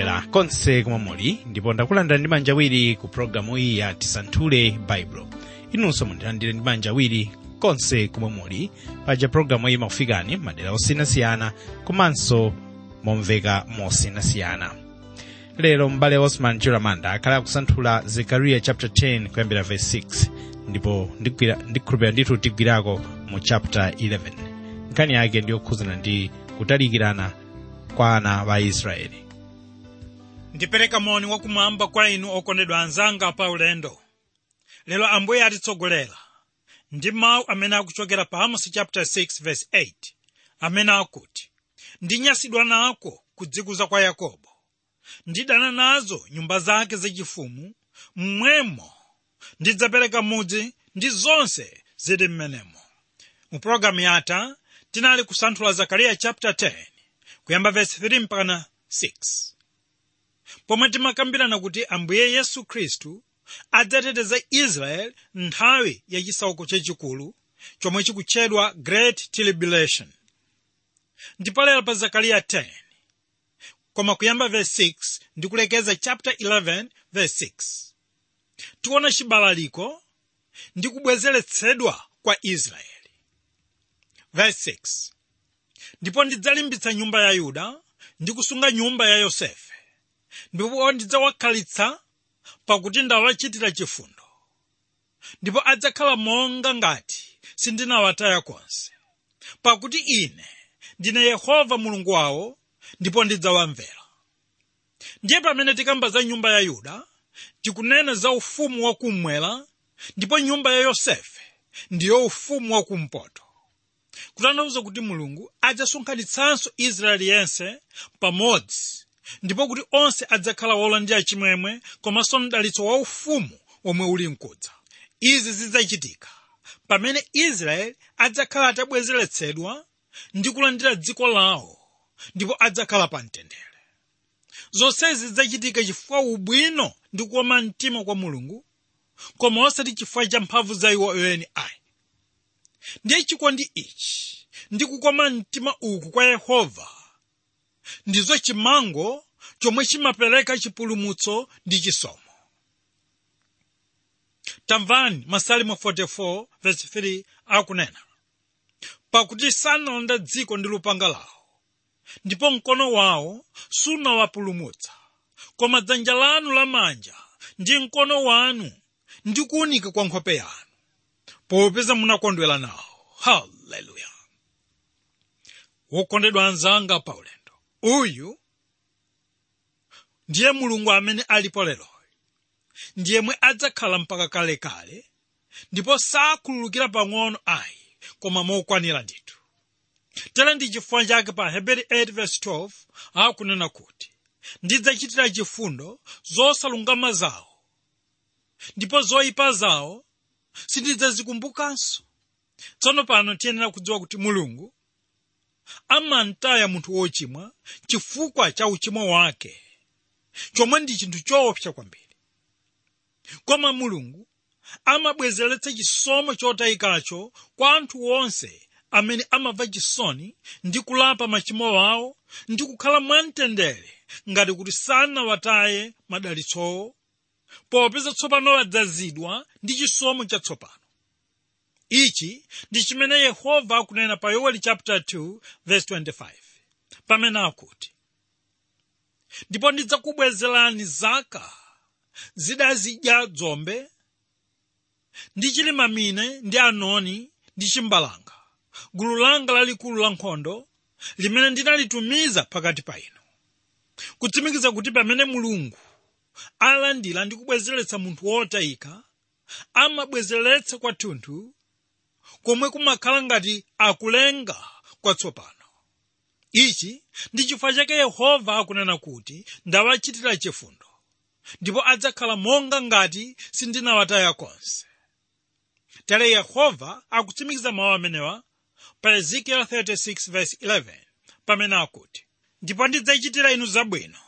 omvera konse komwe muli ndipo ndakulandira ndi manja awiri ku pologalamu iyi ya tisanthule baibulo inunso mundilandire ndi manja awiri konse kumwe muli paja pologalamu iyi makufikani madera osiyanasiyana komanso momveka mosiyanasiyana lero m'bale osman chiramanda akhale akusanthula zekariya chapter 10 kuyambira verse 6 ndipo ndikhulupira ndithu tigwirako mu chapter 11 nkhani yake ndiyokhuzana ndi kutalikirana kwa ana a israeli ndipereka moni wakumwamba kwa inu okondedwa anzanga pa ulendo. Lero ambuye atitsogolera ndi mawu amene akuchokera pa amosi chapter 6 verse 8 amene akuti ndinyasidwa nako kudzikuza kwa yakobo. Ndidana nazo nyumba zake zachifumu mmwemo ndidzapereka mudzi ndi zonse zili mmenemo. Mu pologalamu yatha tinali kusanthula zakariya chapter 10 kuyamba verse 3 mpakana 6 pomwe timakambirana kuti ambuye yesu khristu adzateteza israeli nthawi yachisautso chachikulu chomwe chikutchedwa great tribulation. Ndipo lero pa zakariya 10 koma kuyamba verse 6 ndikulekeza chapter 11 verse 6 tiona chibalaliko ndi kubwezeretsedwa kwa israeli verse 6 ndipo ndidzalimbitsa nyumba ya yuda ndi kusunga nyumba ya yosefe ndipo ndidzawakhalitsa pakuti ndawachitira chifundo. Ndipo adzakhala monga ngati sindinawataya konse. Pakuti ine ndine yehova mulungu wawo ndipo ndidzawamvera. Ndiye pamene tikamba za nyumba ya yuda tikunena za ufumu wakummwera ndipo nyumba ya yosefe ndiyo ufumu wakumpoto kutanthauza kuti mulungu adzasonkhanitsanso israeli yense pamodzi ndipo kuti onse adzakhala wolandira chimwemwe komanso mdalitso waufumu omwe uli mkudza. Izi zidzachitika. Pamene israeli adzakhala atabwezeretsedwa ndi kulandira dziko lawo ndipo adzakhala pa mtendere zonsezi zidzachitika chifukwa ubwino ndi kukoma mtima kwa mulungu koma osati chifukwa cha mphamvu za iwo eni ayi. Ndiye chikondi ichi ndi kukoma mtima uku kwa yehova ndizo chimango chomwe chimapereka chipulumutso ndi chisomo. Tamvani masalimo 44 verse 3 akunena. Pakuti sanalanda dziko ndi lupanga lawo ndipo mkono wawo sunawapulumutsa. Koma dzanja lanu lamanja ndi mkono wanu ndi kuwunika kwa nkhope yanu. Popeza munakondwera nawo. Haleluya wokondedwa anzanga pa ulendo uyu ndiye mulungu amene alipo leroyo ndiyemwe adzakhala mpaka kalekale ndipo sakhululukira pang'ono ayi koma mokwanira ndithu. Tere ndi chifukwa chake pa heberi 8:12 akunena kuti ndidzachitira chifundo zosalungama zawo ndipo zoyipa zawo sindidzazikumbukanso. Tsono pano tiyenera kudziwa kuti mulungu amantaya munthu wochimwa chifukwa cha uchimo wake. Chomwe ndi chinthu choopsa kwambiri. Koma mulungu amabwezeretsa chisomo chotayikacho kwa anthu onse amene amamva chisoni ndi kulapa machimo awo ndi kukhala mwamtendere ngati kuti sanawataye madalitsowo. Popeza tsopano adzazidwa ndi chisomo chatsopano ichi ndi chimene yehova akunena pa yoweli chapter 2 verse 25 pamene akuti ndipo ndidzakubwezerani zaka zidazidya dzombe ndi chilimamine ndi anoni ndi chimbalanga gulu langa lalikulu la nkhondo limene ndinalitumiza pakati pa inu. Kutsimikiza kuti pamene mulungu alandira ndi kubwezeretsa munthu wotayika amabwezeretsa kwathunthu komwe kumakhala ngati akulenga kwatsopano ichi ndi chifukwa chake yehova akunena kuti ndawachitira chifundo ndipo adzakhala monga ngati sindinawataya konse. Tale yehova akutsimikiza mawu amenewa pa ezekiel 36:11 pamene akuti ndipo ndidzachitira inu zabwino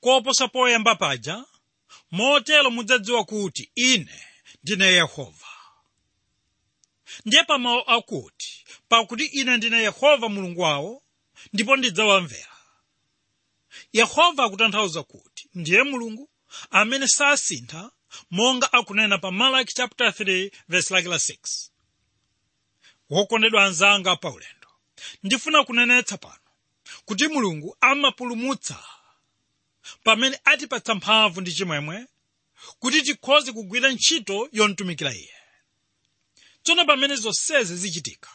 koposa poyamba paja motero mudzadziwa kuti ine ndine yehova ndiye pamawu akuti pakuti ine ndine yehova mulungu wawo ndipo ndidzawamvera yehova akutanthauza kuti ndiye mulungu amene sasintha monga akunena pa malaki chapter 3 verse lake la 6 wokondedwa anzanga paulendo ndifuna kunenetsa pano kuti mulungu amapulumutsa pamene atipatsa mphamvu ndi chimwemwe kuti tikhoze kugwira ntchito yomtumikira iye tsono pamene zonsezi zichitika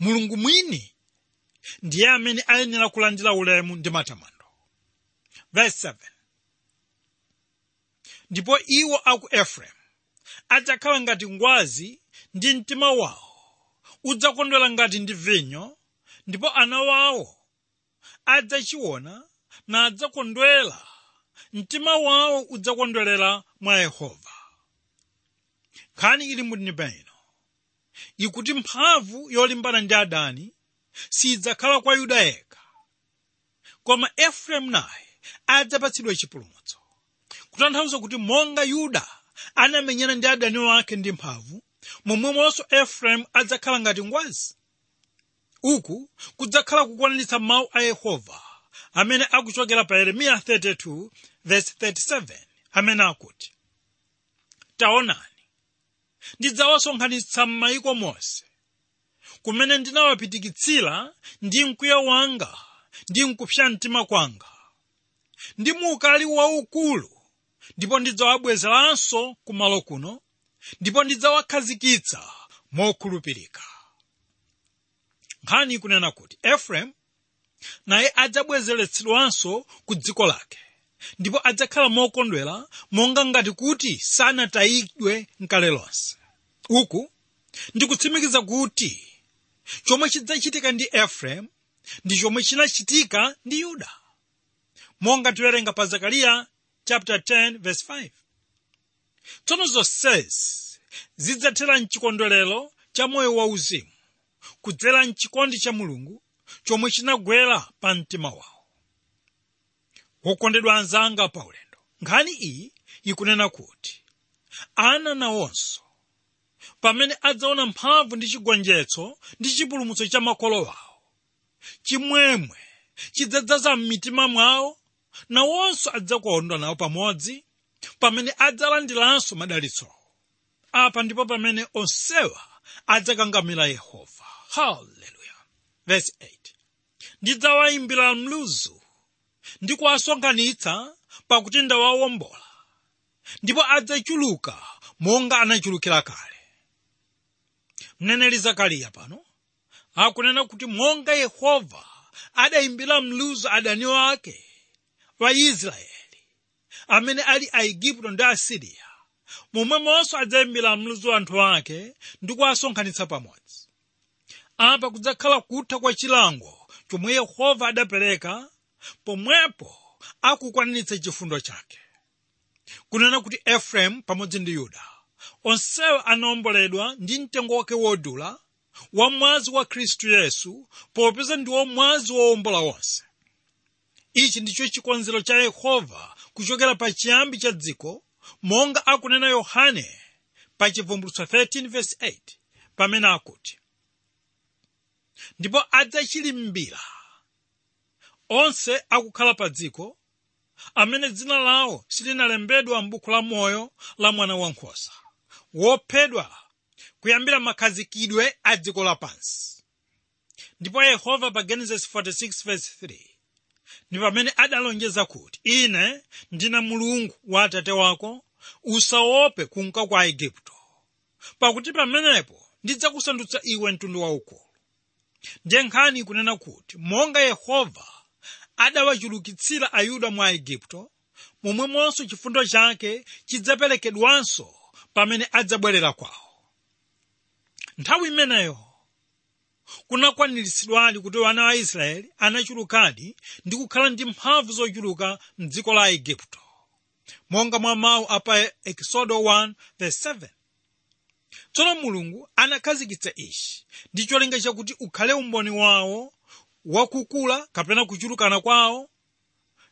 mulungu mwini ndiye amene ayenera kulandira ulemu ndi matamando. Verse 7 ndipo iwo aku efereimu adzakhala ngati ngwazi ndi mtima wawo udzakondwera ngati ndi vinyo ndipo ana wawo adzachiona na adzakondwera mtima wawo udzakondwerera mwa yehova. Nkhani ili mundime ino ikuti mphamvu yolimbana ndi adani sidzakhala kwa yuda yekha. Koma efereimu naye adzapatsidwa chipulumutso. Kutanthauza kuti monga yuda anamenyana ndi adani wake ndi mphamvu momwemonso efereimu adzakhala ngati ngwazi. Uku kudzakhala kukwaniritsa mawu a yehova amene akuchokera pa yeremiya 32 verse 37 amene akuti taonani ndidzawasonkhanitsa m'mayiko monse kumene ndinawapitikitsira ndi mkwiyo wanga ndi mkupsa mtima kwanga. Ndi muukali waukulu ndipo ndidzawabwezeranso kumalo kuno ndipo ndidzawakhazikitsa mokhulupirika nkhani ikunena kuti efereimu naye adzabwezeretsedwanso ku dziko lake ndipo adzakhala mokondwera monga ngati kuti sanatayidwe nkale lonse. Uku ndikutsimikiza kuti chomwe chidzachitika ndi efereimu ndi chomwe chinachitika ndi yuda. Monga tiwerenga pa zakariya chapter 10 verse 5 tsono zonsezi zidzathera mchikondwerero cha moyo wauzimu kudzera mchikondi cha mulungu chomwe chinagwera pa mtima wawo wokondedwa anzanga paulendo nkhani iyi? Ikunena kuti ana nawonso pamene adzaona mphamvu ndi chigonjetso ndi chipulumutso cha makolo wawo chimwemwe chidzadzaza m'mitima mwawo nawonso adzakondwa nawo pamodzi pamene adzalandiranso madalitsowo apa ndipo pamene onsewa adzakangamira yehova. Haleluya verse 8 ndidzawayimbira mluzu ndi kuwasonkhanitsa pakuti ndawawombola ndipo adzachuluka monga anachulukira kale. Mneneri zakariya pano akunena kuti monga yehova adayimbira mluzu adani wake waisraeli amene ali aigupto ndi asiriya momwemonso adzayimbira mluzu anthu ake ndi kuwasonkhanitsa pamodzi. Apa kudzakhala kutha kwa chilango chomwe yehova adapereka pomwepo akukwaniritsa chifundo chake. Kunena kuti efereimu pamodzi ndi yuda onsewo anawomboledwa ndi mtengo wake wodula wa mwazi wa khristu yesu popeza ndiwo mwazi wowombola wonse ichi ndicho chikonzero cha yehova kuchokera pa chiyambi cha dziko monga akunena yohane pa chivumbulutso 13:8 pamene akuti ndipo adzachilimbira onse akukhala pa dziko amene dzina lawo silinalembedwa m'buku la moyo la mwana wankhosa wophedwa kuyambira makhazikidwe a dziko lapansi ndipo yehova pa genesis 46:3 ndi pamene adalonjeza kuti ine ndine mulungu wa atate wako usaope kunka kwa aigupto pakuti pamenepo ndidzakusandutsa iwe mtundu waukulu. Ndiye nkhani ikunena kuti monga yehova adawachulukitsira ayuda mwa aigupto momwemonso chifundo chake chidzaperekedwanso pamene adzabwerera kwawo. Nthawi imeneyo kunakwaniritsidwadi kuti wana wa israeli anachulukadi ndi kukhala ndi mphamvu zochuluka mdziko la aigupto monga mwa mawu apa ekisodo 1:7 tsono mulungu anakhazikitsa ichi ndi cholinga chakuti ukhale umboni wawo wakukula kapena kuchulukana kwawo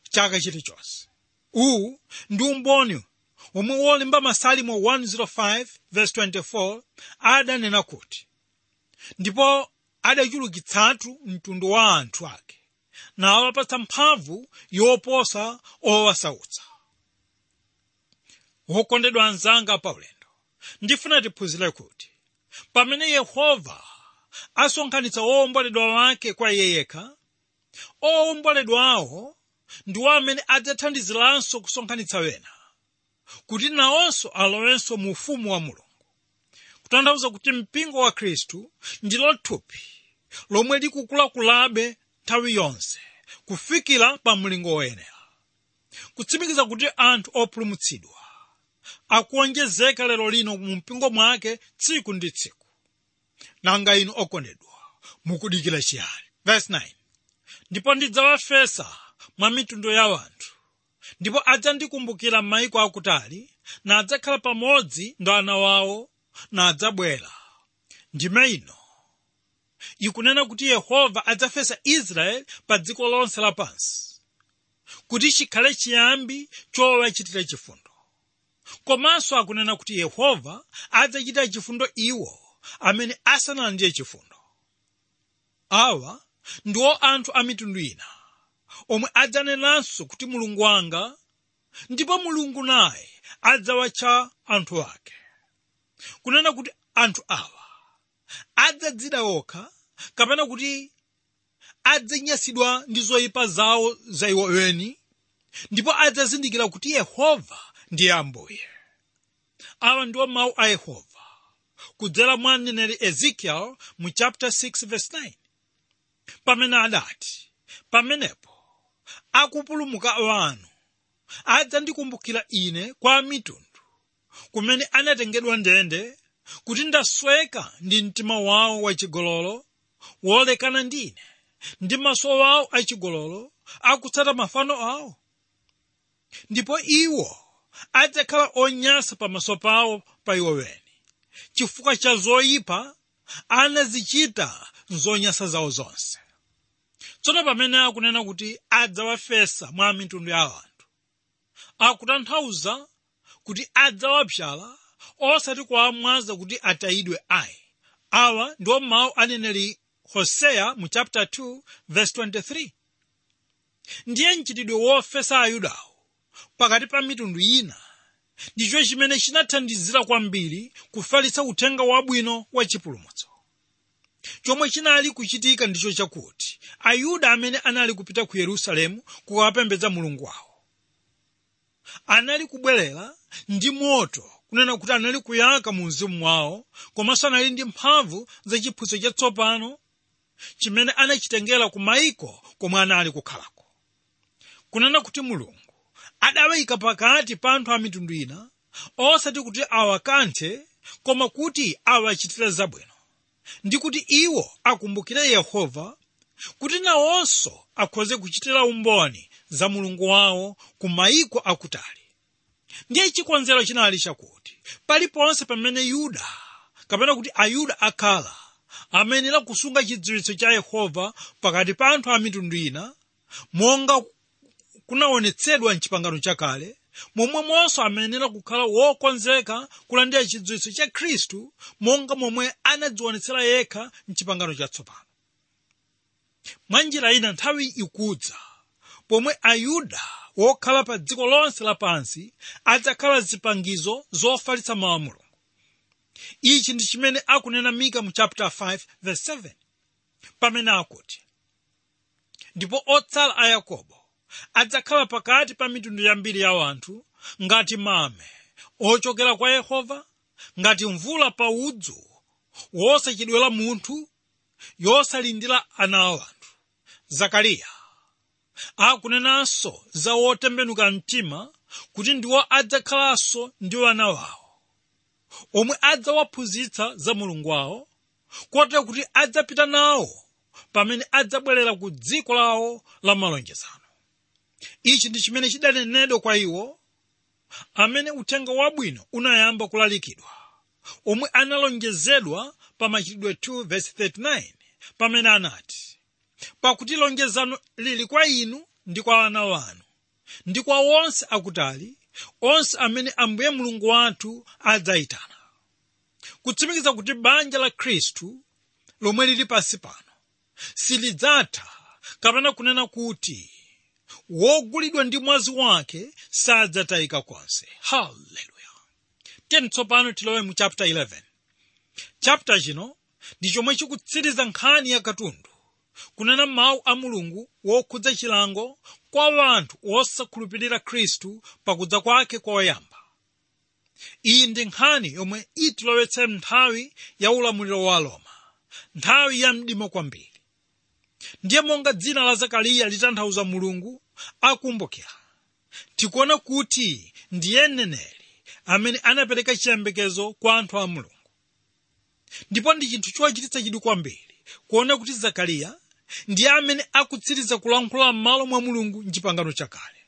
chaka chilichonse uwu ndi umboni. Omwe wolemba masalimo 105:24 adanena kuti ndipo adachulukitsatu mtundu wa anthu ake nawapatsa mphamvu yoposa owasautsa wokondedwa anzanga paulendo ndifuna tiphunzire kuti pamene yehova asonkhanitsa owomboledwa wake kwa iye yekha? Owomboledwawo ndiwo amene adzathandiziranso kusonkhanitsa wena kuti nawonso alowenso mu ufumu wa mulungu. Kutanthauza kuti mpingo wa khristu ndilo thupi lomwe likukulakulabe nthawi yonse kufikira pa mlingo woyenera kutsimikiza kuti anthu opulumutsidwa akuonjezeka lero lino mu mpingo mwake tsiku ndi tsiku nanga inu okondedwa mukudikira chiyani verse 9 ndipo ndidzawafesa mwa mitundu ya anthu ndipo adzandikumbukira m'mayiko akutali nadzakhala pamodzi ndi ana wawo nadzabwera ndime ino. Ikunena kuti yehova adzafesa israeli pa dziko lonse lapansi kuti chikhale chiyambi chowachitira chifundo. Komanso akunena kuti yehova adzachitira chifundo iwo amene asanalandire chifundo awa ndiwo anthu a mitundu ina. Omwe adzanenanso kuti mulungu wanga ndipo mulungu naye adzawatcha anthu ake. Kunena kuti anthu awa adzadzida okha kapena kuti adzanyansidwa ndi zoyipa zawo za iwo weni ndipo adzazindikira kuti yehova ndiye ambuye. Awa ndiwo mawu a yehova kudzera mwa mneneri ezekiel mu chapter 6 verse 9 pamene adati pamenepo akupulumuka wanu adzandikumbukira ine kwa mitundu kumene anatengedwa ndende kuti ndasweka ndi mtima wawo wachigololo wolekana ndine ndi maso wawo achigololo akutsata mafano awo. Ndipo iwo adzakhala onyansa pamaso pawo pa iwo weni chifukwa cha zoyipa anazichita nzonyansa zawo zonse. Tsono pamene akunena kuti adzawafesa mwa mitundu ya anthu akutanthauza kuti adzawapyala osati kuwamwaza kuti atayidwe ayi. Awa ndiwo mawu aneneri hoseya mu chapter 2 verse 23 ndiye mchitidwe wofesa ayudawo pakati pa mitundu ina ndicho chimene chinathandizira kwambiri kufalitsa uthenga wabwino wa chipulumutso. Chomwe chinali kuchitika ndicho chakuti ayuda amene anali kupita ku yerusalemu kukapembedza mulungu wawo. Anali kubwerera ndi moto kunena kuti anali kuyaka mu mzimu wawo komanso anali ndi mphamvu za chiphunzitso chatsopano chimene anachitengera ku maiko komwe anali kukhalako. Kunena kuti mulungu adawayika pakati pa anthu a mitundu ina osati kuti awakanthe koma kuti awachitire zabwino ndi kuti iwo akumbukire yehova kuti nawonso akhoze kuchitira umboni za mulungu wawo ku mayiko akutali. Ndiye chikonzero chinali chakuti paliponse pamene yuda kapena kuti ayuda akhala amenera kusunga chidziwitso cha yehova pakati pa anthu a mitundu ina monga kunaonetsedwa mchipangano chakale momwemonso amenera kukhala wokonzeka kulandira chidziwitso cha khristu monga momwe anadzionetsera yekha mchipangano chatsopano mwa njira ina nthawi ikudza pomwe ayuda wokhala pa dziko lonse lapansi adzakhala zipangizo zofalitsa mulungu. Ichi ndi chimene akunena mika mu chapter 5 verse 7 pamene akuti ndipo otsala a yakobo adzakhala pakati pa mitundu yambiri ya anthu ngati mame ochokera kwa yehova ngati mvula pa udzu wosachedwera munthu yosalindira ana a anthu zakariya akunenanso za wotembenuka mtima kuti ndiwo adzakhalanso ndi wana wawo. Omwe adzawaphunzitsa za mulungu wawo kotero kuti adzapita nawo pamene adzabwerera ku dziko lawo la malonjezano ichi ndi chimene chidanenedwa kwa iwo. Amene uthenga wabwino unayamba kulalikidwa. Omwe analonjezedwa pa machitidwe 2:39 pamene anati pakuti lonjezano lili kwa inu ndi kwa ana wanu ndi kwa onse akutali onse amene ambuye mulungu wathu adzayitana. Kutsimikiza kuti banja la khristu lomwe lili pansi pano silidzatha kapena kunena kuti wogulidwa ndi mwazi wake sadzatayika konse haleluya. Tiyeni tsopano tilowe mu chapter 11 chapter chino ndi chomwe chikutsiriza nkhani ya katundu kunena mawu a mulungu wokhudza chilango kwa anthu osakhulupirira khristu pakudza kwake koyamba iyi ndi nkhani yomwe itilowetse nthawi ya ulamuliro wa roma nthawi ya mdima kwambiri ndiye monga dzina la zakariya litanthauza mulungu akumbukira. Tikuona kuti ndiye mneneri amene anapereka chiyembekezo kwa anthu a mulungu. Ndipo ndi chinthu chochititsa chidwi kwambiri kuona kuti zakariya ndiye amene akutsiriza kulankhula m'malo mwa mulungu mchipangano chakale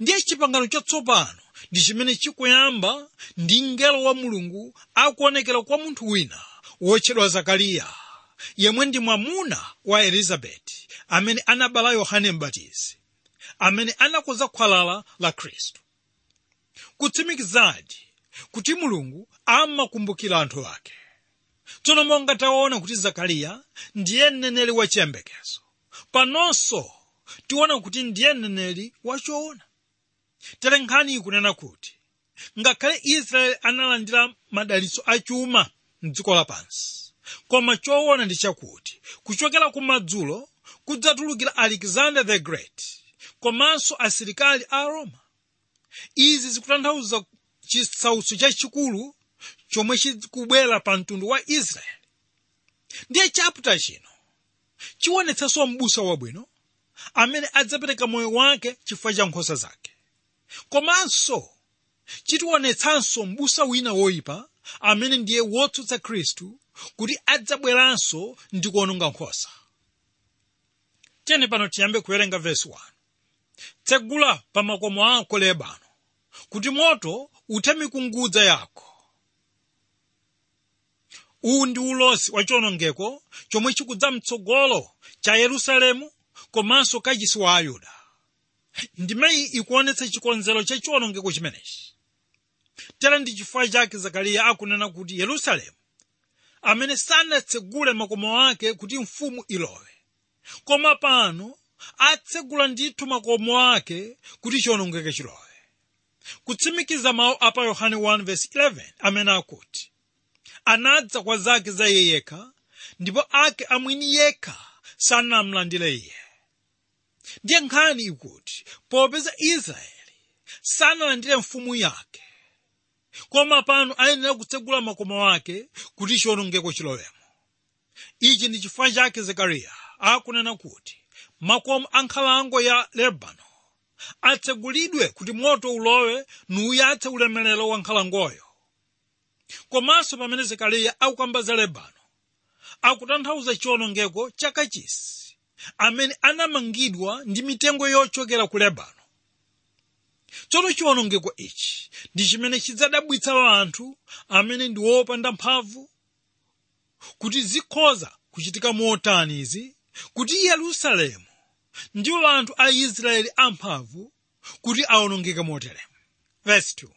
ndiye chipangano chatsopano ndi chimene chikuyamba ndi mngelo wa mulungu akuonekera kwa munthu wina wotchedwa zakariya yemwe ndi mwamuna wa elizabeti amene anabala yohane mbatizi. Amene anakonza khwalala la khristu. Kutsimikizadi kuti mulungu amakumbukira anthu ake. Tsono monga taona kuti zakariya ndiye mneneri wachiyembekezo panonso tiona kuti ndiye mneneri wachoona tere nkhani ikunena kuti ngakhale israeli analandira madalitso achuma mdziko lapansi koma choona ndi chakuti kuchokera kumadzulo kudzatulukira alexander the great komanso asilikali a roma. Izi zikutanthauza chisautso chachikulu chomwe chikubwera pa mtundu wa israeli. Ndiye chapter chino. Chiwonetsanso m'busa wabwino amene adzapereka moyo wake chifukwa cha nkhosa zake. Komanso chitionetsanso m'busa wina woyipa amene ndiye wotsutsa khristu kuti adzabweranso ndi kuononga nkhosa tiyeni pano tiyambe kuwerenga vesi 1 tsegula pa makomo ako lebano kuti moto uthe mikungudza yako. Uwu ndi ulosi wa chiwonongeko chomwe chikudza mtsogolo cha yerusalemu komanso kachisi wa ayuda. Ndimeyi ikuonetsa chikonzero cha chiwonongeko chimenechi. Tera ndi chifukwa chake zakariya akunena kuti yerusalemu amene sanatsegule makomo ake kuti mfumu ilowe. Koma pano atsegula ndithu makomo ake kuti chiwonongeke chilowe. Kutsimikiza mawu apa yohane 1:11 amene akuti anadza kwa zake za iye yekha ndipo ake amwini yekha sanamlandire iye. Ndiye nkhani ikuti popeza israeli sanalandire mfumu yake koma pano ayenera kutsegula makomo ake kuti chiwonongeko chilowemo ichi ndi chifukwa chake zekariya akunena kuti makomo a nkhalango ya lebano atsegulidwe kuti moto ulowe nuuyatse ulemerero wa nkhalangoyo. Komanso pamene zekariya akukamba za lebano akutanthauza chiwonongeko chakachisi amene anamangidwa ndi mitengo yochokera ku lebano tsono chiwonongeko ichi. Ndi chimene chidzadabwitsa anthu amene ndi wopanda mphamvu kuti zikhoza kuchitika motani izi kuti yerusalemu ndi anthu a israeli amphamvu kuti awonongeke 2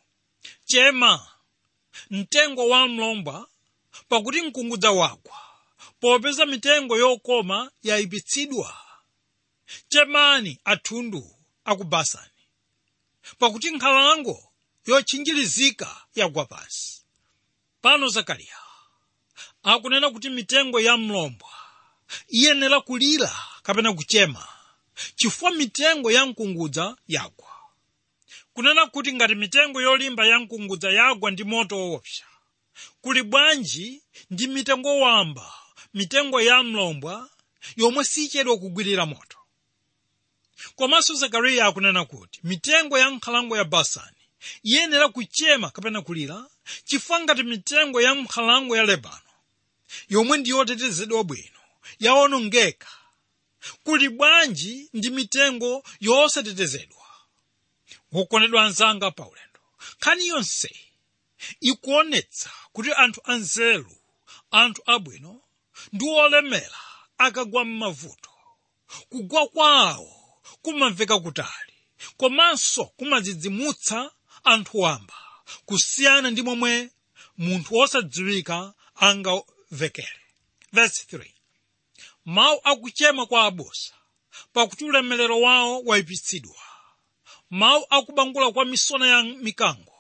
chema mtengo wa mlomba pakuti mkungudza wagwa popeza mitengo yokoma yayipitsidwa. Chemani athundu aku pakuti nkhalango yotchinjirizika yagwa pansi pano zakariya akunena kuti mitengo ya mlombwa iyenera kulira kapena kuchema chifukwa mitengo ya mkungudza yagwa kunena kuti ngati mitengo yolimba ya mkungudza yagwa ndi moto woopsa kuli bwanji ndi mitengo wamba mitengo ya mlombwa yomwe sichedwa kugwirira moto komanso zakariya akunena kuti mitengo ya nkhalango ya basani iyenera kuchema kapena kulira? Chifukwa ngati mitengo ya nkhalango ya lebano. Yomwe ndi yotetezedwa bwino yawonongeka kuli bwanji ndi mitengo yosatetezedwa wokondedwa anzanga paulendo nkhani yonse ikuonetsa kuti anthu anzeru anthu abwino ndi olemera akagwa m'mavuto. Kugwa kwawo kumamveka kutali. Komanso kumadzidzimutsa anthu wamba kusiyana ndi momwe munthu wosadziwika angamvekere verse 3 mawu akuchema kwa abusa pakuti ulemerero wawo wayipitsidwa. Mawu akubangula kwa misona ya mikango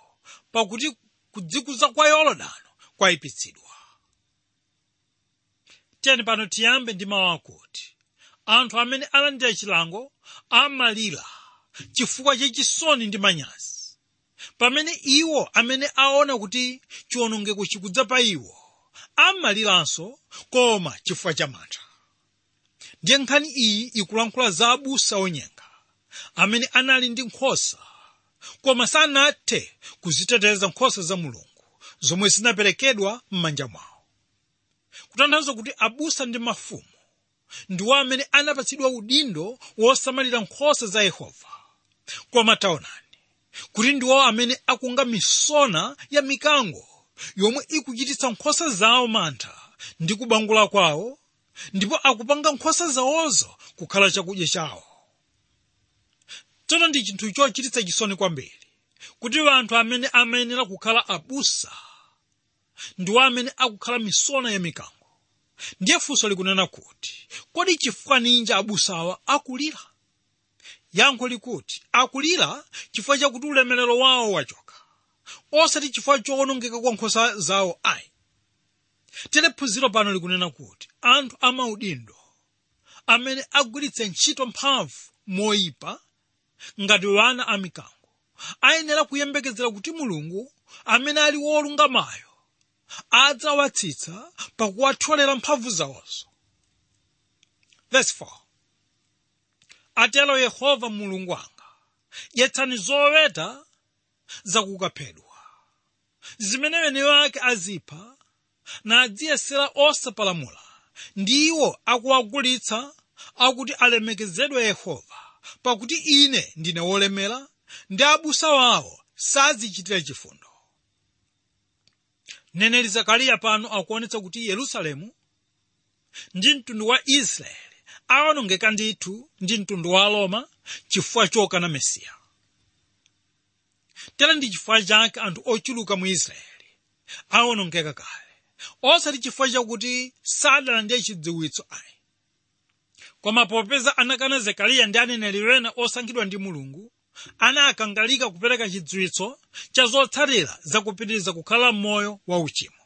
pakuti kudzikuza kwa yorodano kwayipitsidwa. Tiyeni pano tiyambe ndi mawu akuti anthu amene alandira chilango amalira chifukwa chachisoni ndi manyazi. Pamene iwo amene aona kuti chiwonongeko chikudza pa iwo amaliranso koma chifukwa cha mantha. Ndiye nkhani iyi ikulankhula za abusa onyenga amene anali ndi nkhosa koma sanathe kuziteteza nkhosa za mulungu zomwe zinaperekedwa m'manja mwawo. Kutanthauza kuti abusa ndi mafumu ndiwo amene anapatsidwa udindo wosamalira nkhosa za yehova. Koma taonani kuti ndiwo amene akunga misona ya mikango yomwe ikuchititsa nkhosa zawo mantha ndi kubangula kwawo ndipo akupanga nkhosa zawozo kukhala chakudya chawo. Tsono ndi chinthu chochititsa chisoni kwambiri kuti anthu amene amayenera kukhala abusa ndiwo amene akukhala misona ya mikango ndiye funso likunena kuti kodi chifukwa ninji abusawa akulira? Yankho likuti akulira chifukwa chakuti ulemerero wawo wachoka osati chifukwa chowonongeka kwa nkhosa zawo ayi. Tere phunziro pano likunena kuti anthu amaudindo amene agwiritse ntchito mphamvu moyipa ngati wana a mikango ayenera kuyembekezera kuti mulungu amene ali wolungamayo adzawatsitsa pakuwatholera mphamvu zawozo. Verse 4 atero yehova mulungu wanga dyetsani zoweta zakukaphedwa zimene eni ake azipha nadziyesera osapalamula. Ndiwo akuwagulitsa akuti alemekezedwe yehova pakuti ine ndine wolemera ndi abusa wawo sazichitira chifundo mneneri zakariya pano akuonetsa kuti yerusalemu ndi mtundu wa israeli. Awonongeka ndithu ndi mtundu wa roma chifukwa chokana mesiya. Tera ndi chifukwa chake anthu ochuluka mu israeli. Awonongeka kale. Osati chifukwa chakuti sadalandire chidziwitso ayi. Koma popeza anakana zekariya ndi aneneri wena osankhidwa ndi mulungu anakangalika kupereka chidziwitso cha zotsatira zakupitiriza kukhala m'moyo wa uchimo.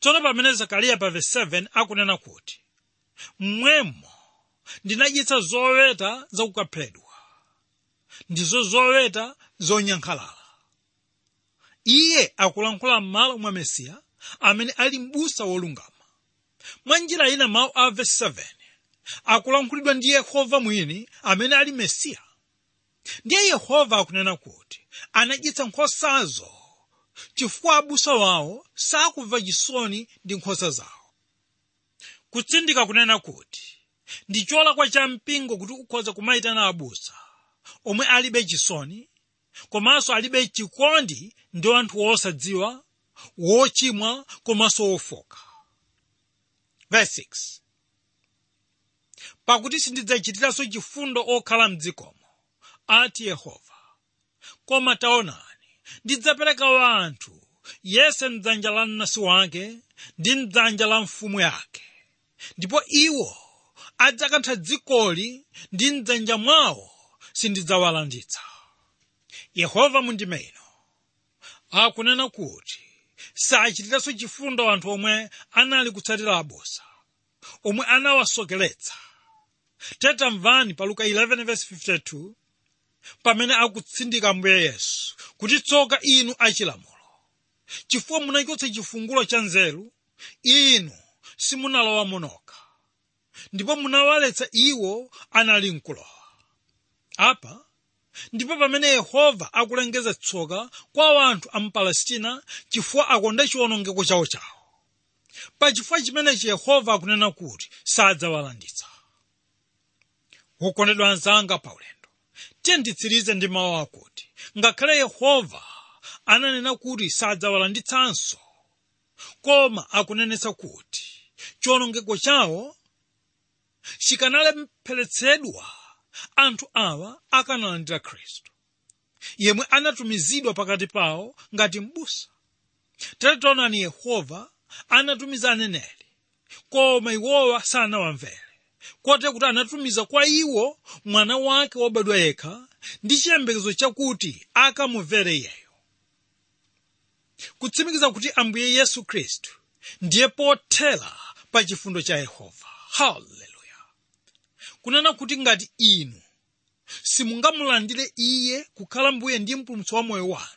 Tsono pamene zakariya pa verse 7 akunena kuti mmwemo ndinadyetsa zoweta zakukaphedwa ndizo zoweta zonyankhalala iye akulankhula m'malo mwa mesiya amene ali m'busa wolungama. Mwa njira ina mawu a verse 7 akulankhulidwa ndi yehova mwini amene ali mesiya ndiye yehova akunena kuti anadyetsa nkhosazo. Chifukwa abusa wawo sakumva chisoni ndi nkhosa zawo. Kutsindika kunena kuti ndi cholakwa cha mpingo kuti ukhoza kumayitana abusa. Omwe alibe chisoni komanso alibe chikondi ndi anthu wosadziwa wochimwa komanso wofoka. Verse 6 pakuti sindidzachitiranso chifundo okhala mdzikomo ati yehova koma taonani ndidzapereka wanthu yese mdzanja la mnasi wake ndi mdzanja la mfumu yake. Ndipo iwo adzakantha dzikoli ndi mdzanja mwawo sindidzawalanditsa. Yehova mundime ino akunena kuti sachitiranso chifundo anthu omwe anali kutsatira abusa omwe anawasokeretsa. Tetamvani pa luka 11:52 pamene akutsindika mbuye yesu kuti tsoka inu achilamulo chifukwa munachotsa chifungulo cha nzeru inu simunalowa munoka ndipo munawaletsa iwo anali mkulowa. Apa ndipo pamene yehova akulengeza tsoka kwa anthu a mpalestina chifukwa akonda chiwonongeko chawo chawo. Pa chifukwa chimenechi yehova akunena kuti sadzawalanditsa. Wokondedwa anzanga paulendo tiye nditsirize ndi mawu akuti ngakhale yehova ananena kuti sadzawalanditsanso koma akunenetsa kuti chiwonongeko chawo chikanalepheretsedwa anthu awa akanalandira khristu. Yemwe anatumizidwa pakati pawo ngati m'busa. Tatitaonani taonani yehova anatumiza aneneri koma iwowa sanawamvere kote kuti anatumiza kwa iwo mwana wake wobadwa yekha ndi chiyembekezo chakuti akamumvere iyeyo kutsimikiza kuti ambuye yesu khristu ndiye pothera pa chifundo cha yehova. Haleluya kunena kuti ngati inu simungamulandire iye kukhala mbuye ndi mpulumutsi wa moyo wanu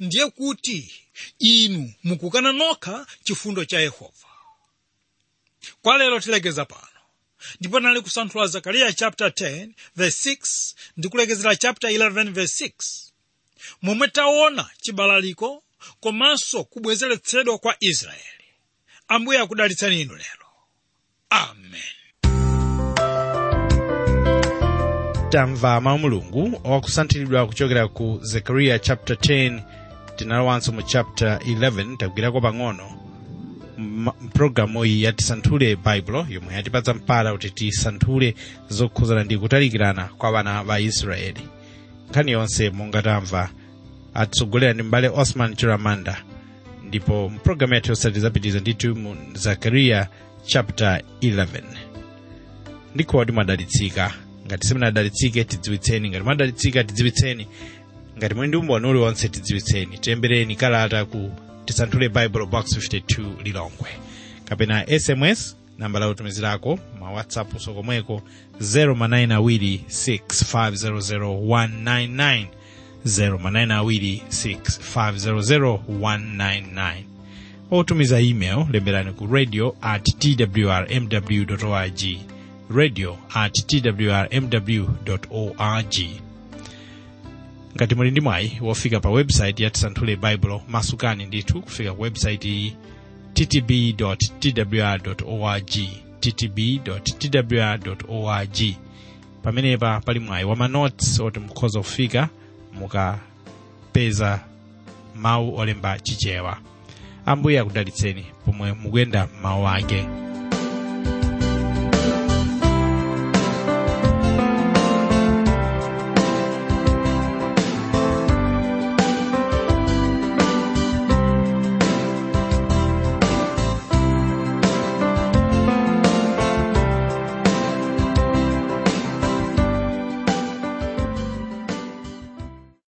ndiye kuti inu mukukana nokha chifundo cha yehova. Kwa lero tilekeza pano ndipo nali kusanthula zakariya chapter 10 verse 6 ndikulekezera chapter 11 verse 6 momwe taona chibalaliko komanso kubwezeretsedwa kwa israeli. Ambuye akudalitsani inu lero. Amen. Tamva mawu mulungu wakusanthiridwa kuchokera ku zekariya chapter 10 tinalowanso mu chapter 11 tagwirako pang'ono mpulogalamu iyi yatisanthule baibulo yomwe yatipatsa mpata kuti tisanthule zokhuzana ndi kutalikirana kwa vana va israeli. Nkhani yonse mungatamva atsogolera ndi m'bale osman chiramanda ndipo mpulogalamu yathu yosati zapitiza ndithu mu zakariya chapter 11 ndikhowa mwadalitsika. Ngati simunadalitsike tidziwitseni. Ngati mwadalitsika tidziwitseni. Ngati muli ndi umboni uliwonse tidziwitseni. Tiyembereni kalata ku tisanthule bible box 52 lilongwe. Kapena sms namba la kutumizirako ma whatsapp sokomweko 0manayina 0manayina otumiza email lemberani ku radio at twrmw org radio at twrmw org ngati muli ndi mwayi wofika pa website ya tisanthule baibulo masukani ndithu kufika ku website iyi ttb twr org ttb twr org pamenepa pali mwayi wa manotes oti mukhoza kufika mukapeza mawu olemba chichewa. Ambuye akudalitseni pomwe mukuyenda mawu ake